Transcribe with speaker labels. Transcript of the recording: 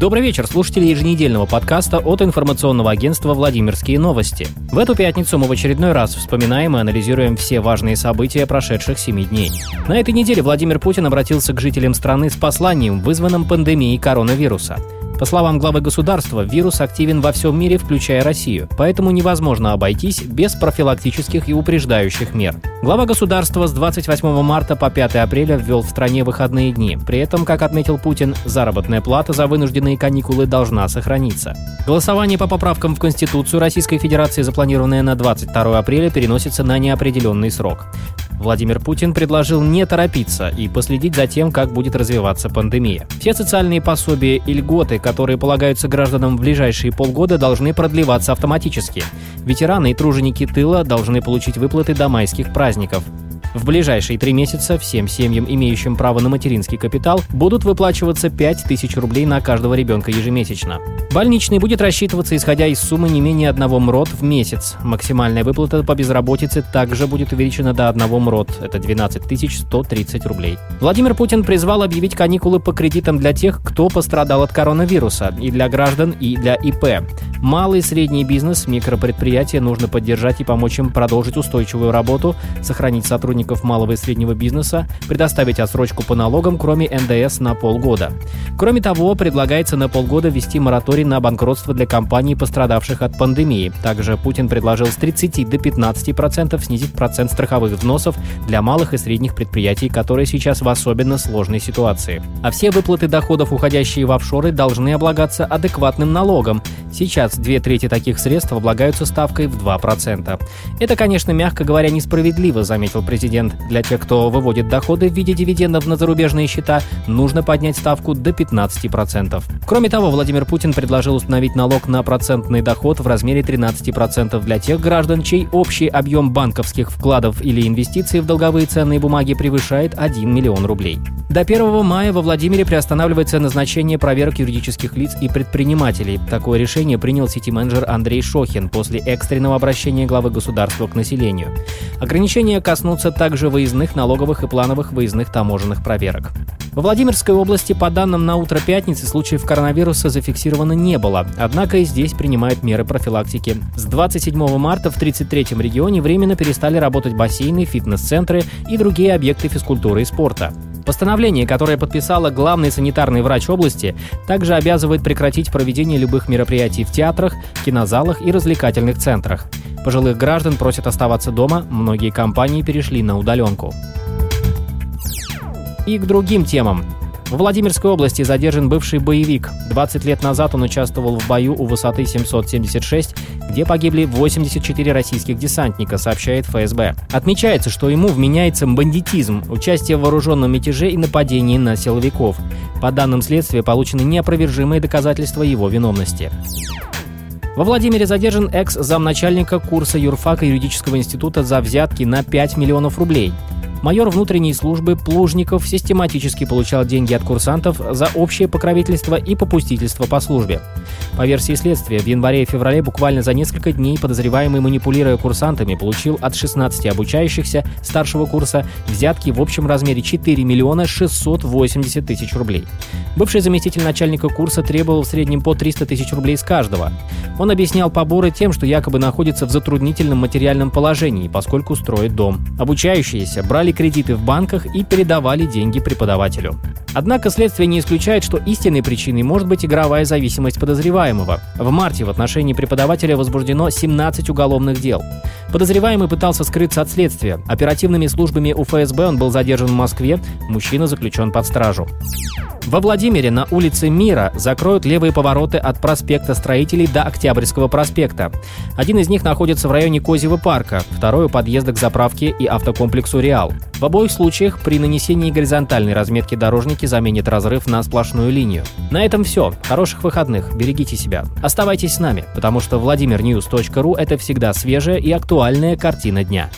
Speaker 1: Добрый вечер, слушатели еженедельного подкаста от информационного агентства «Владимирские новости». В эту пятницу мы в очередной раз вспоминаем и анализируем все важные события прошедших семи дней. На этой неделе Владимир Путин обратился к жителям страны с посланием, вызванным пандемией коронавируса – по словам главы государства, вирус активен во всем мире, включая Россию, поэтому невозможно обойтись без профилактических и упреждающих мер. Глава государства с 28 марта по 5 апреля ввел в стране выходные дни. При этом, как отметил Путин, заработная плата за вынужденные каникулы должна сохраниться. Голосование по поправкам в Конституцию Российской Федерации, запланированное на 22 апреля, переносится на неопределенный срок. Владимир Путин предложил не торопиться и последить за тем, как будет развиваться пандемия. Все социальные пособия и льготы, которые полагаются гражданам в ближайшие полгода, должны продлеваться автоматически. Ветераны и труженики тыла должны получить выплаты до майских праздников. В ближайшие три месяца всем семьям, имеющим право на материнский капитал, будут выплачиваться 5 тысяч рублей на каждого ребенка ежемесячно. Больничный будет рассчитываться исходя из суммы не менее одного МРОД в месяц. Максимальная выплата по безработице также будет увеличена до одного МРОД. Это 12 130 рублей. Владимир Путин призвал объявить каникулы по кредитам для тех, кто пострадал от коронавируса, и для граждан, и для ИП. Малый и средний бизнес, микропредприятия нужно поддержать и помочь им продолжить устойчивую работу, сохранить сотрудников малого и среднего бизнеса, предоставить отсрочку по налогам, кроме НДС, на полгода. Кроме того, предлагается на полгода ввести мораторий на банкротство для компаний, пострадавших от пандемии. Также Путин предложил с 30 до 15% процентов снизить процент страховых взносов для малых и средних предприятий, которые сейчас в особенно сложной ситуации. А все выплаты доходов, уходящие в офшоры, должны облагаться адекватным налогом. Сейчас две трети таких средств облагаются ставкой в 2%. Это, конечно, мягко говоря, несправедливо, заметил президент. Для тех, кто выводит доходы в виде дивидендов на зарубежные счета, нужно поднять ставку до 15%. Кроме того, Владимир Путин предложил установить налог на процентный доход в размере 13% для тех граждан, чей общий объем банковских вкладов или инвестиций в долговые ценные бумаги превышает 1 миллион рублей. До 1 мая во Владимире приостанавливается назначение проверок юридических лиц и предпринимателей. Такое решение принял сити-менеджер Андрей Шохин после экстренного обращения главы государства к населению. Ограничения коснутся также выездных налоговых и плановых выездных таможенных проверок. В Владимирской области, по данным на утро пятницы, случаев коронавируса зафиксировано не было, однако и здесь принимают меры профилактики. С 27 марта в 33-м регионе временно перестали работать бассейны, фитнес-центры и другие объекты физкультуры и спорта. Постановление, которое подписала главный санитарный врач области, также обязывает прекратить проведение любых мероприятий в театрах, кинозалах и развлекательных центрах. Пожилых граждан просят оставаться дома, многие компании перешли на удаленку. И к другим темам. В Владимирской области задержан бывший боевик. 20 лет назад он участвовал в бою у высоты 776, где погибли 84 российских десантника, сообщает ФСБ. Отмечается, что ему вменяется бандитизм, участие в вооруженном мятеже и нападении на силовиков. По данным следствия, получены неопровержимые доказательства его виновности. Во Владимире задержан экс-замначальника курса юрфака юридического института за взятки на 5 миллионов рублей – майор внутренней службы Плужников систематически получал деньги от курсантов за общее покровительство и попустительство по службе. По версии следствия, в январе и феврале буквально за несколько дней подозреваемый, манипулируя курсантами, получил от 16 обучающихся старшего курса взятки в общем размере 4 миллиона 680 тысяч рублей. Бывший заместитель начальника курса требовал в среднем по 300 тысяч рублей с каждого. Он объяснял поборы тем, что якобы находится в затруднительном материальном положении, поскольку строит дом. Обучающиеся брали брали кредиты в банках и передавали деньги преподавателю. Однако следствие не исключает, что истинной причиной может быть игровая зависимость подозреваемого. В марте в отношении преподавателя возбуждено 17 уголовных дел. Подозреваемый пытался скрыться от следствия. Оперативными службами УФСБ он был задержан в Москве, мужчина заключен под стражу. Во Владимире на улице Мира закроют левые повороты от проспекта Строителей до Октябрьского проспекта. Один из них находится в районе Козьего парка, второй у подъезда к заправке и автокомплексу «Реал». В обоих случаях при нанесении горизонтальной разметки дорожники заменят разрыв на сплошную линию. На этом все. Хороших выходных. Берегите себя. Оставайтесь с нами, потому что VladimirNews.ru — это всегда свежая и актуальная картина дня.